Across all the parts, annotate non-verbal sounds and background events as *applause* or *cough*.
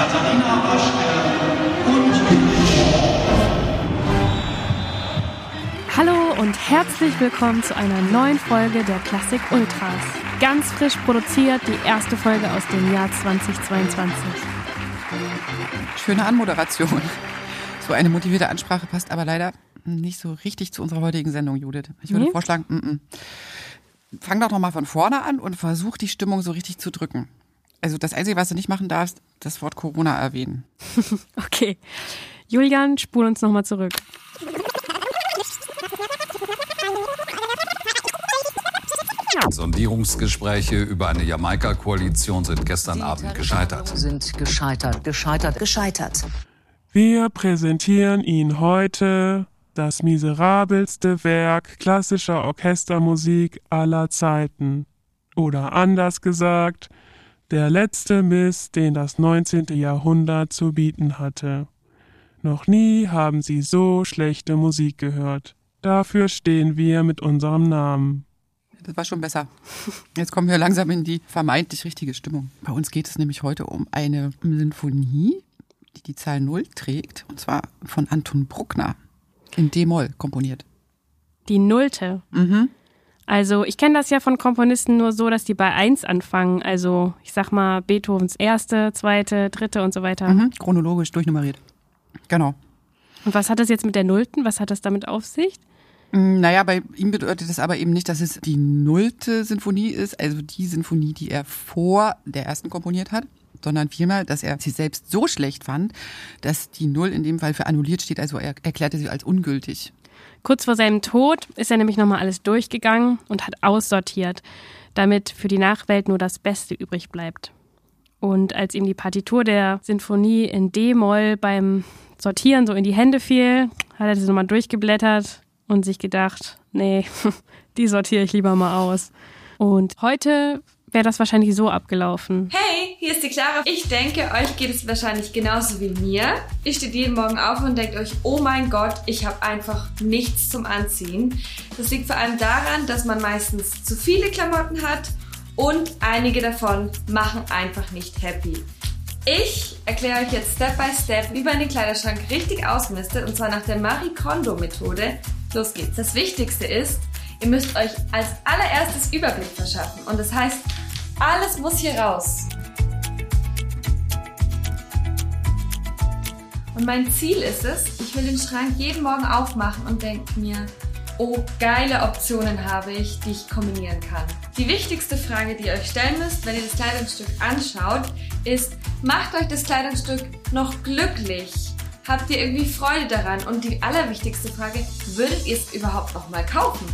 Katharina Waschke und Hallo und herzlich willkommen zu einer neuen Folge der Klassik Ultras. Ganz frisch produziert, die erste Folge aus dem Jahr 2022. Schöne Anmoderation. So eine motivierte Ansprache passt aber leider nicht so richtig zu unserer heutigen Sendung, Judith. Ich würde Nee? vorschlagen, mm -mm. fang doch noch mal von vorne an und versuch die Stimmung so richtig zu drücken. Also das Einzige, was du nicht machen darfst, das Wort Corona erwähnen. *laughs* Okay, Julian, spul uns nochmal zurück. Sondierungsgespräche über eine Jamaika-Koalition sind gestern Abend gescheitert. sind gescheitert, gescheitert, gescheitert. Wir präsentieren Ihnen heute das miserabelste Werk klassischer Orchestermusik aller Zeiten. Oder anders gesagt, der letzte Mist, den das 19. Jahrhundert zu bieten hatte. Noch nie haben Sie so schlechte Musik gehört. Dafür stehen wir mit unserem Namen. Das war schon besser. Jetzt kommen wir langsam in die vermeintlich richtige Stimmung. Bei uns geht es nämlich heute um eine Sinfonie, die die Zahl Null trägt, und zwar von Anton Bruckner in D-Moll komponiert. Die Nullte. Also ich kenne das ja von Komponisten nur so, dass die bei 1 anfangen. Also ich sag mal Beethovens erste, zweite, dritte und so weiter. Mhm, chronologisch durchnummeriert. Genau. Und was hat das jetzt mit der Nullten? Was hat das damit auf sich? Mm, Naja, bei ihm bedeutet das aber eben nicht, dass es die nullte Sinfonie ist, also die Sinfonie, die er vor der ersten komponiert hat, sondern vielmehr, dass er sie selbst so schlecht fand, dass die Null in dem Fall für annulliert steht, also er erklärte sie als ungültig. Kurz vor seinem Tod ist er nämlich nochmal alles durchgegangen und hat aussortiert, damit für die Nachwelt nur das Beste übrig bleibt. Und als ihm die Partitur der Sinfonie in D-Moll beim Sortieren so in die Hände fiel, hat er sie nochmal durchgeblättert und sich gedacht, nee, *laughs* die sortiere ich lieber mal aus. Und heute wäre das wahrscheinlich so abgelaufen. Hey, hier ist die Clara. Ich denke, euch geht es wahrscheinlich genauso wie mir. Ihr steht jeden Morgen auf und denkt euch, oh mein Gott, ich habe einfach nichts zum Anziehen. Das liegt vor allem daran, dass man meistens zu viele Klamotten hat und einige davon machen einfach nicht happy. Ich erkläre euch jetzt Step by Step, wie man den Kleiderschrank richtig ausmistet und zwar nach der Marie Kondo Methode. Los geht's. Das Wichtigste ist, ihr müsst euch als allererstes Überblick verschaffen und das heißt, alles muss hier raus. Und mein Ziel ist es, ich will den Schrank jeden Morgen aufmachen und denke mir, oh, geile Optionen habe ich, die ich kombinieren kann. Die wichtigste Frage, die ihr euch stellen müsst, wenn ihr das Kleidungsstück anschaut, ist, macht euch das Kleidungsstück noch glücklich? Habt ihr irgendwie Freude daran? Und die allerwichtigste Frage, würdet ihr es überhaupt noch mal kaufen?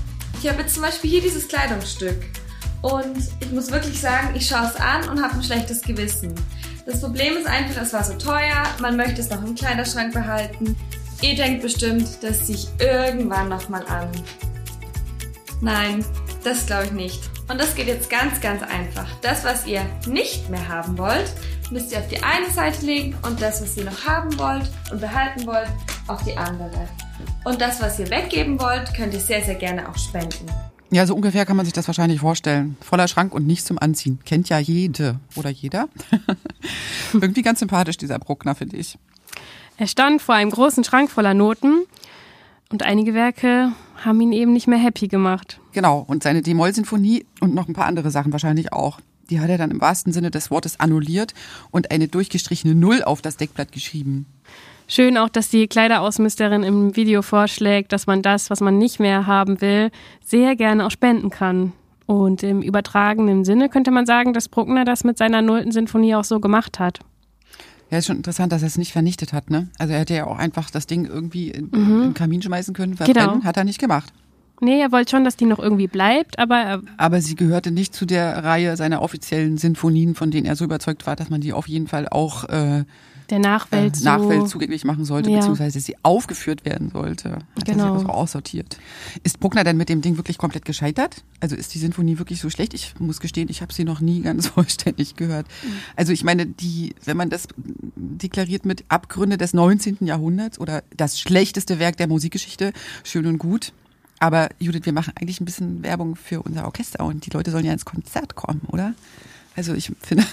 Ich habe jetzt zum Beispiel hier dieses Kleidungsstück. Und ich muss wirklich sagen, ich schaue es an und habe ein schlechtes Gewissen. Das Problem ist einfach, es war so teuer, man möchte es noch im Kleiderschrank behalten. Ihr denkt bestimmt, das ziehe ich irgendwann nochmal an. Nein, das glaube ich nicht. Und das geht jetzt ganz, ganz einfach. Das, was ihr nicht mehr haben wollt, müsst ihr auf die eine Seite legen und das, was ihr noch haben wollt und behalten wollt, auf die andere. Und das, was ihr weggeben wollt, könnt ihr sehr, sehr gerne auch spenden. Ja, so ungefähr kann man sich das wahrscheinlich vorstellen. Voller Schrank und nichts zum Anziehen. Kennt ja jede oder jeder. *laughs* Irgendwie ganz sympathisch, dieser Bruckner, finde ich. Er stand vor einem großen Schrank voller Noten und einige Werke haben ihn eben nicht mehr happy gemacht. Genau, und seine D-Moll-Sinfonie und noch ein paar andere Sachen wahrscheinlich auch. Die hat er dann im wahrsten Sinne des Wortes annulliert und eine durchgestrichene Null auf das Deckblatt geschrieben. Schön auch, dass die Kleiderausmisterin im Video vorschlägt, dass man das, was man nicht mehr haben will, sehr gerne auch spenden kann. Und im übertragenen Sinne könnte man sagen, dass Bruckner das mit seiner nullten Sinfonie auch so gemacht hat. Ja, ist schon interessant, dass er es nicht vernichtet hat, ne? Also er hätte ja auch einfach das Ding irgendwie in, in den Kamin schmeißen können, verbrennen, Genau. hat er nicht gemacht. Nee, er wollte schon, dass die noch irgendwie bleibt, aber er, Aber sie gehörte nicht zu der Reihe seiner offiziellen Sinfonien, von denen er so überzeugt war, dass man die auf jeden Fall auch äh, der Nachwelt äh, so... Nachwelt zugänglich machen sollte, Ja. beziehungsweise sie aufgeführt werden sollte. Hat er Genau. sie also aussortiert. Ist Bruckner denn mit dem Ding wirklich komplett gescheitert? Also ist die Sinfonie wirklich so schlecht? Ich muss gestehen, ich habe sie noch nie ganz *laughs* vollständig gehört. Also ich meine, die, wenn man das deklariert mit Abgründe des 19. Jahrhunderts oder das schlechteste Werk der Musikgeschichte, schön und gut. Aber Judith, wir machen eigentlich ein bisschen Werbung für unser Orchester und die Leute sollen ja ins Konzert kommen, oder? Also ich finde,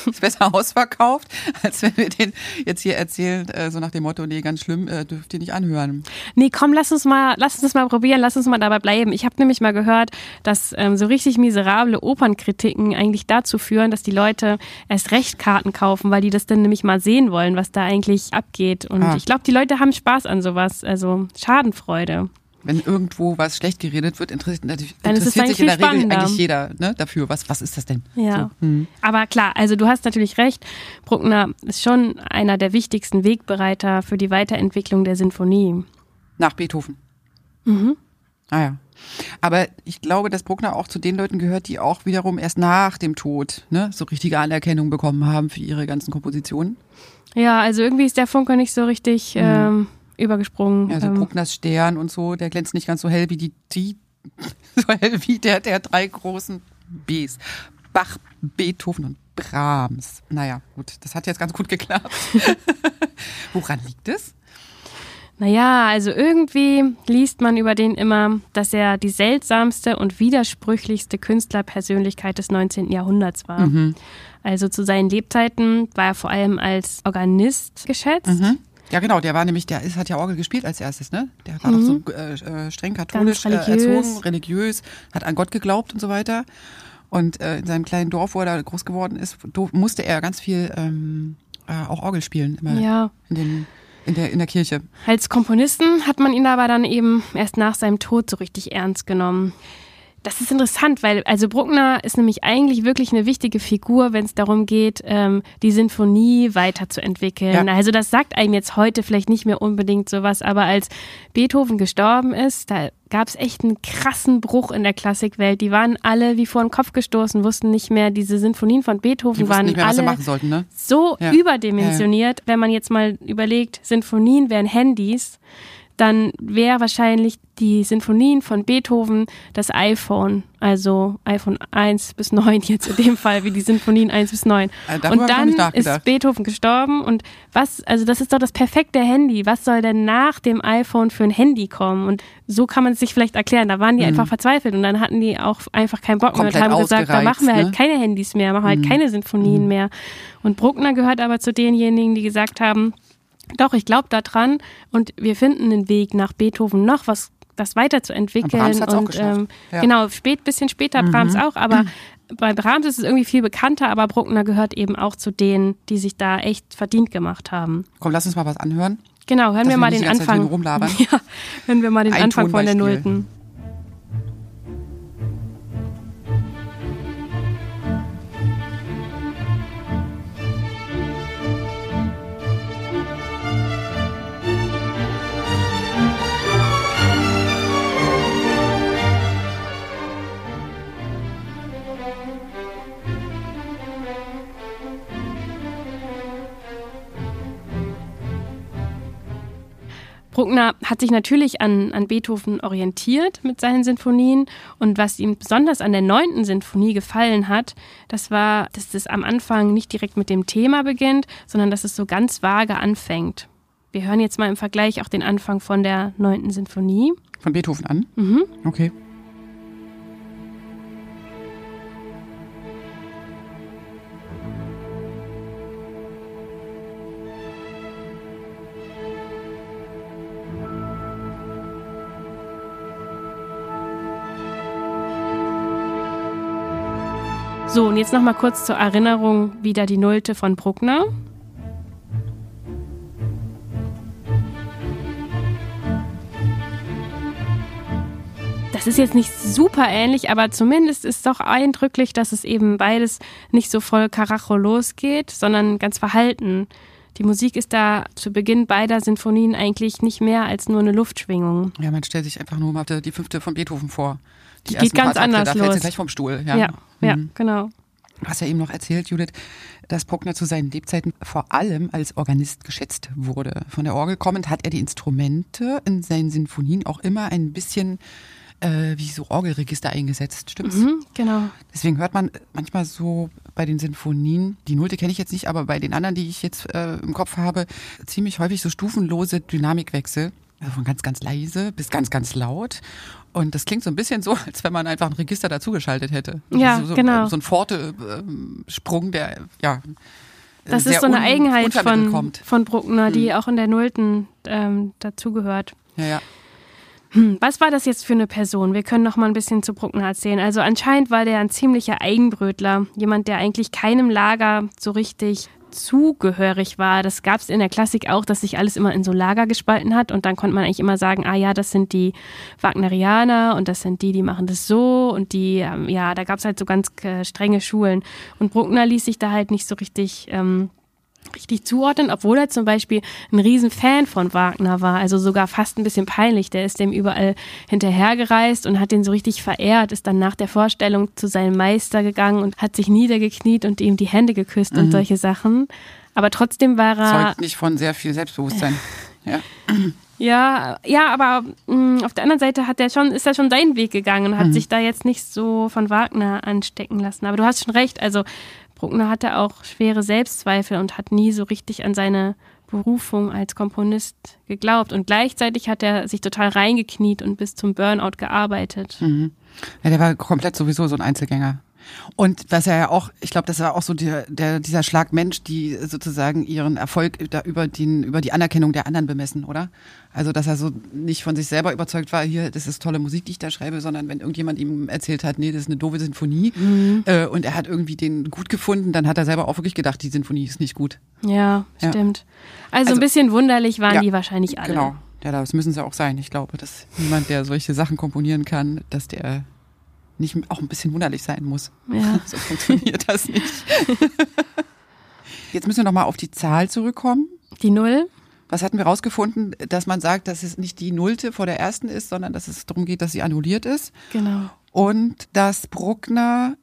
es *laughs* ist besser ausverkauft, als wenn wir den jetzt hier erzählen, äh, so nach dem Motto, nee, ganz schlimm, äh, dürft ihr nicht anhören. Nee, komm, lass uns mal, lass uns das mal probieren, lass uns mal dabei bleiben. Ich habe nämlich mal gehört, dass ähm, so richtig miserable Opernkritiken eigentlich dazu führen, dass die Leute erst recht Karten kaufen, weil die das dann nämlich mal sehen wollen, was da eigentlich abgeht. Und Ah. ich glaube, die Leute haben Spaß an sowas, also Schadenfreude. Wenn irgendwo was schlecht geredet wird, interessiert, interessiert sich in der Regel spannender. eigentlich jeder ne, dafür. Was, was ist das denn? Ja. So, hm. Aber klar, also du hast natürlich recht. Bruckner ist schon einer der wichtigsten Wegbereiter für die Weiterentwicklung der Sinfonie. Nach Beethoven. Mhm. Ah ja. Aber ich glaube, dass Bruckner auch zu den Leuten gehört, die auch wiederum erst nach dem Tod ne, so richtige Anerkennung bekommen haben für ihre ganzen Kompositionen. Ja, also irgendwie ist der Funke nicht so richtig ähm, übergesprungen. Also ähm, Bruckners Stern und so, der glänzt nicht ganz so hell wie die, die *laughs* so hell wie der der drei großen Bs. Bach, Beethoven und Brahms. Naja, gut, das hat jetzt ganz gut geklappt. *laughs* Woran liegt es? Naja, also irgendwie liest man über den immer, dass er die seltsamste und widersprüchlichste Künstlerpersönlichkeit des 19. Jahrhunderts war. Mhm. Also zu seinen Lebzeiten war er vor allem als Organist geschätzt. Mhm. Ja, genau, der war nämlich, der ist, hat ja Orgel gespielt als erstes, ne? Der war doch so äh, äh, streng katholisch äh, religiös. erzogen, religiös, hat an Gott geglaubt und so weiter. Und äh, in seinem kleinen Dorf, wo er da groß geworden ist, musste er ganz viel ähm, äh, auch Orgel spielen, immer Ja. in, den, in, der, in der Kirche. Als Komponisten hat man ihn aber dann eben erst nach seinem Tod so richtig ernst genommen. Das ist interessant, weil also Bruckner ist nämlich eigentlich wirklich eine wichtige Figur, wenn es darum geht, ähm, die Sinfonie weiterzuentwickeln. Ja. Also das sagt einem jetzt heute vielleicht nicht mehr unbedingt sowas, aber als Beethoven gestorben ist, da gab es echt einen krassen Bruch in der Klassikwelt. Die waren alle wie vor den Kopf gestoßen, wussten nicht mehr, diese Sinfonien von Beethoven waren nicht mehr, was sie alle machen sollten, ne? so Ja. überdimensioniert, wenn man jetzt mal überlegt, Sinfonien wären Handys, dann wäre wahrscheinlich die Sinfonien von Beethoven das iPhone, also iPhone 1 bis 9 jetzt in dem Fall, wie die Sinfonien 1 bis 9. Äh, hab und dann ist Beethoven gestorben und was, also das ist doch das perfekte Handy. Was soll denn nach dem iPhone für ein Handy kommen? Und so kann man es sich vielleicht erklären. Da waren die einfach verzweifelt und dann hatten die auch einfach keinen Bock mehr und Mhm. Haben gesagt, da machen wir halt ne? Mhm. keine Handys mehr, machen halt keine Sinfonien mehr. Und Bruckner gehört aber zu denjenigen, die gesagt haben, doch, ich glaube daran und wir finden einen Weg nach Beethoven noch was das weiterzuentwickeln. Und Brahms hat's auch und geschafft. ähm, Ja. Mhm. genau, spät, bisschen später Brahms auch, aber bei Brahms ist es irgendwie viel bekannter, aber Bruckner gehört eben auch zu denen, die sich da echt verdient gemacht haben. Komm, lass uns mal was anhören. Genau, hören Dass wir wir mal den Anfang. hier nur rumlabern. *laughs* Ja, hören wir mal den Ein Anfang von der. Nullten. Bruckner hat sich natürlich an, an Beethoven orientiert mit seinen Sinfonien und was ihm besonders an der neunten Sinfonie gefallen hat, das war, dass es am Anfang nicht direkt mit dem Thema beginnt, sondern dass es so ganz vage anfängt. Wir hören jetzt mal im Vergleich auch den Anfang von der neunten Sinfonie. Von Beethoven an? Mhm. Okay. Jetzt nochmal kurz zur Erinnerung wieder die Nullte von Bruckner. Das ist jetzt nicht super ähnlich, aber zumindest ist doch eindrücklich, dass es eben beides nicht so voll Karacho losgeht, sondern ganz verhalten. Die Musik ist da zu Beginn beider Sinfonien eigentlich nicht mehr als nur eine Luftschwingung. Ja, man stellt sich einfach nur mal die fünfte von Beethoven vor. Die ersten geht ganz Takte, anders da fällt sie los. gleich vom Stuhl. Ja, Ja, ja, Mhm. genau. Du hast ja eben noch erzählt, Judith, dass Bruckner zu seinen Lebzeiten vor allem als Organist geschätzt wurde. Von der Orgel kommend hat er die Instrumente in seinen Sinfonien auch immer ein bisschen äh, wie so Orgelregister eingesetzt, stimmt's? Mhm, genau. Deswegen hört man manchmal so bei den Sinfonien, die Nullte kenne ich jetzt nicht, aber bei den anderen, die ich jetzt äh, im Kopf habe, ziemlich häufig so stufenlose Dynamikwechsel. Also von ganz, ganz leise bis ganz, ganz laut. Und das klingt so ein bisschen so, *laughs* als wenn man einfach ein Register dazugeschaltet hätte. Ja, so, so, genau. So ein Pforte-Sprung, der, ja. Das sehr ist so eine Eigenheit von, Kommt. von Bruckner, die Mhm. auch in der Nullten ähm, dazugehört. Ja, ja. Hm, Was war das jetzt für eine Person? Wir können noch mal ein bisschen zu Bruckner erzählen. Also anscheinend war der ein ziemlicher Eigenbrötler, jemand, der eigentlich keinem Lager so richtig zugehörig war. Das gab es in der Klassik auch, dass sich alles immer in so Lager gespalten hat und dann konnte man eigentlich immer sagen, ah ja, das sind die Wagnerianer und das sind die, die machen das so und die, ähm, ja, da gab es halt so ganz äh, strenge Schulen und Bruckner ließ sich da halt nicht so richtig ähm, richtig zuordnen, obwohl er zum Beispiel ein riesen Fan von Wagner war, also sogar fast ein bisschen peinlich. Der ist dem überall hinterhergereist und hat den so richtig verehrt, ist dann nach der Vorstellung zu seinem Meister gegangen und hat sich niedergekniet und ihm die Hände geküsst und solche Sachen. Aber trotzdem war er Zeugt nicht von sehr viel Selbstbewusstsein. *laughs* Ja. ja, ja, aber mh, auf der anderen Seite hat er schon, ist er schon seinen Weg gegangen und hat sich da jetzt nicht so von Wagner anstecken lassen. Aber du hast schon recht, also Bruckner hatte auch schwere Selbstzweifel und hat nie so richtig an seine Berufung als Komponist geglaubt. Und gleichzeitig hat er sich total reingekniet und bis zum Burnout gearbeitet. Ja, der war komplett sowieso so ein Einzelgänger. Und was er ja auch, ich glaube, das war auch so der, der, dieser Schlag Mensch, die sozusagen ihren Erfolg da über, den, über die Anerkennung der anderen bemessen, oder? Also, dass er so nicht von sich selber überzeugt war, hier, das ist tolle Musik, die ich da schreibe, sondern wenn irgendjemand ihm erzählt hat, nee, das ist eine doofe Sinfonie äh, und er hat irgendwie den gut gefunden, dann hat er selber auch wirklich gedacht, die Sinfonie ist nicht gut. Ja, Ja. stimmt. Also, Also- ein bisschen wunderlich waren Ja, die wahrscheinlich alle. Genau. Ja, das müssen sie auch sein. Ich glaube, dass niemand, der solche Sachen komponieren kann, dass der nicht auch ein bisschen wunderlich sein muss. Ja. *laughs* So funktioniert das nicht. *laughs* Jetzt müssen wir nochmal auf die Zahl zurückkommen. Die Null. Was hatten wir rausgefunden, dass man sagt, dass es nicht die Nullte vor der ersten ist, sondern dass es darum geht, dass sie annulliert ist. Genau. Und dass Bruckner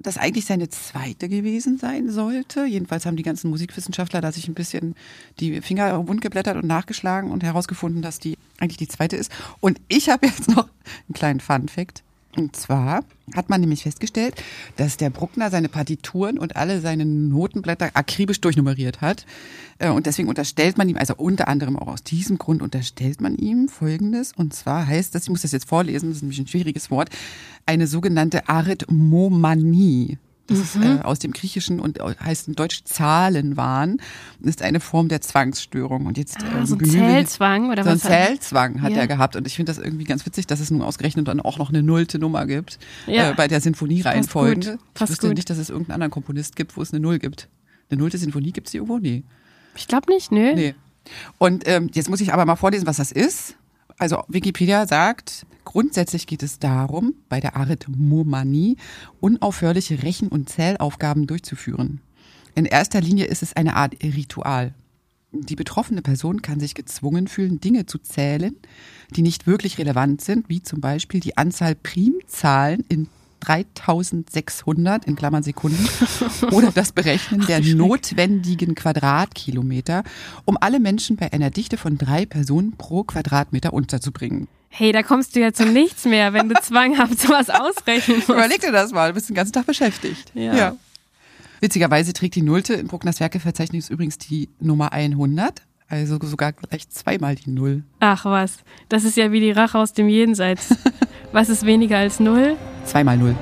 das eigentlich seine zweite gewesen sein sollte. Jedenfalls haben die ganzen Musikwissenschaftler da sich ein bisschen die Finger wund geblättert und nachgeschlagen und herausgefunden, dass die eigentlich die zweite ist. Und ich habe jetzt noch einen kleinen Fun-Fact. Und zwar hat man nämlich festgestellt, dass der Bruckner seine Partituren und alle seine Notenblätter akribisch durchnummeriert hat. Äh, Und deswegen unterstellt man ihm, also unter anderem auch aus diesem Grund unterstellt man ihm Folgendes. Und zwar heißt das, ich muss das jetzt vorlesen, das ist nämlich ein schwieriges Wort, eine sogenannte Arithmomanie. Das ist äh, aus dem Griechischen und heißt in Deutsch Zahlenwahn. Ist eine Form der Zwangsstörung. Und jetzt Ah, ähm, so ein Zählzwang oder so ein was? hat er? Zählzwang hat Ja. er gehabt. Und ich finde das irgendwie ganz witzig, dass es nun ausgerechnet dann auch noch eine nullte Nummer gibt Ja. äh, bei der Sinfoniereihenfolge. Passt. Ich wüsste gut. nicht, dass es irgendeinen anderen Komponist gibt, wo es eine Null gibt. Eine nullte Sinfonie gibt es irgendwo? Nee. Ich glaube nicht, nö. Nee. Und ähm, jetzt muss ich aber mal vorlesen, was das ist. Also Wikipedia sagt, grundsätzlich geht es darum, bei der Arithmomanie unaufhörliche Rechen- und Zählaufgaben durchzuführen. In erster Linie ist es eine Art Ritual. Die betroffene Person kann sich gezwungen fühlen, Dinge zu zählen, die nicht wirklich relevant sind, wie zum Beispiel die Anzahl Primzahlen in 3600 in Klammern Sekunden *laughs* oder das Berechnen der notwendigen Quadratkilometer, um alle Menschen bei einer Dichte von drei Personen pro Quadratmeter unterzubringen. Hey, da kommst du ja zu nichts mehr, wenn du zwanghaft sowas ausrechnen musst. Überleg dir das mal, du bist den ganzen Tag beschäftigt. Ja. Witzigerweise trägt die Nullte in Bruckners Werkeverzeichnis übrigens die Nummer 100, also sogar gleich zweimal die Null. Ach was, das ist ja wie die Rache aus dem Jenseits. *laughs* Was ist weniger als null? Zweimal Null.